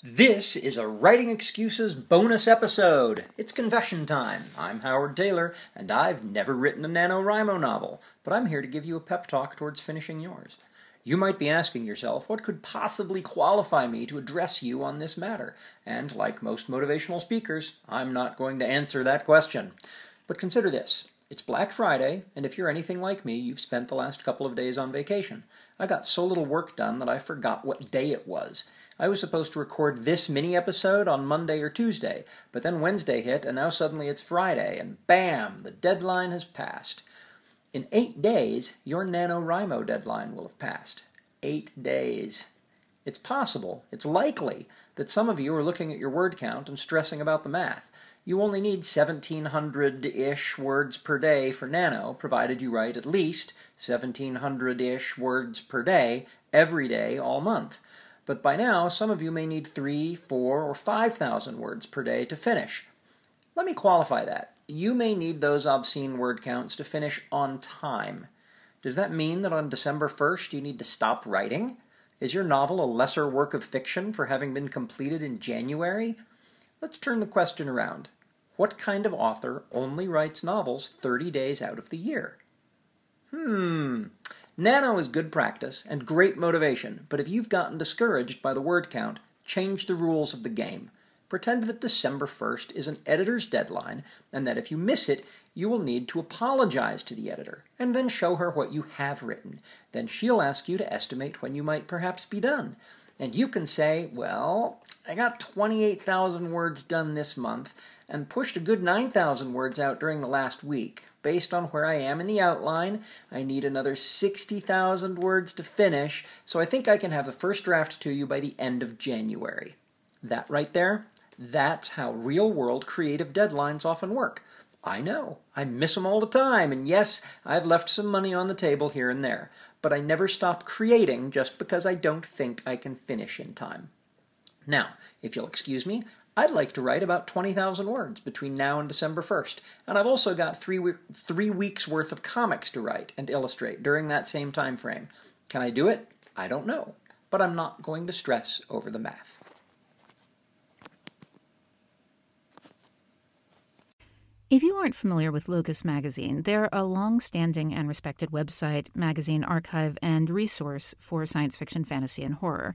This is a Writing Excuses bonus episode. It's confession time. I'm Howard Tayler, and I've never written a NaNoWriMo novel, but I'm here to give you a pep talk towards finishing yours. You might be asking yourself, what could possibly qualify me to address you on this matter? And like most motivational speakers, I'm not going to answer that question. But consider this. It's Black Friday, and if you're anything like me, you've spent the last couple of days on vacation. I got so little work done that I forgot what day it was. I was supposed to record this mini episode on Monday or Tuesday, but then Wednesday hit, and now suddenly it's Friday, and bam, the deadline has passed. In eight days, your NaNoWriMo deadline will have passed. Eight days. It's possible, it's likely, that some of you are looking at your word count and stressing about the math. You only need 1700 ish words per day for Nano, provided you write at least 1700 ish words per day every day all month but by now some of you may need three, four, or 5,000 words per day to finish. Let me qualify that. You may need those obscene word counts to finish on time. Does that mean that on December 1st you need to stop writing? Is your novel a lesser work of fiction for having been completed in January? Let's turn the question around. What kind of author only writes novels 30 days out of the year? Hmm, Nano is good practice and great motivation, but if you've gotten discouraged by the word count, change the rules of the game. Pretend that December 1st is an editor's deadline, and that if you miss it, you will need to apologize to the editor, and then show her what you have written. Then she'll ask you to estimate when you might perhaps be done. And you can say, well, I got 28,000 words done this month, and pushed a good 9,000 words out during the last week. Based on where I am in the outline, I need another 60,000 words to finish, so I think I can have the first draft to you by the end of January. That right there, that's how real world creative deadlines often work. I know, I miss them all the time, and yes, I've left some money on the table here and there, but I never stop creating just because I don't think I can finish in time. Now, if you'll excuse me, I'd like to write about 20,000 words between now and December 1st, and I've also got three, we- three weeks worth of comics to write and illustrate during that same time frame. Can I do it? I don't know, but I'm not going to stress over the math. If you aren't familiar with Locus Magazine, they're a long standing and respected website, magazine archive, and resource for science fiction, fantasy, and horror.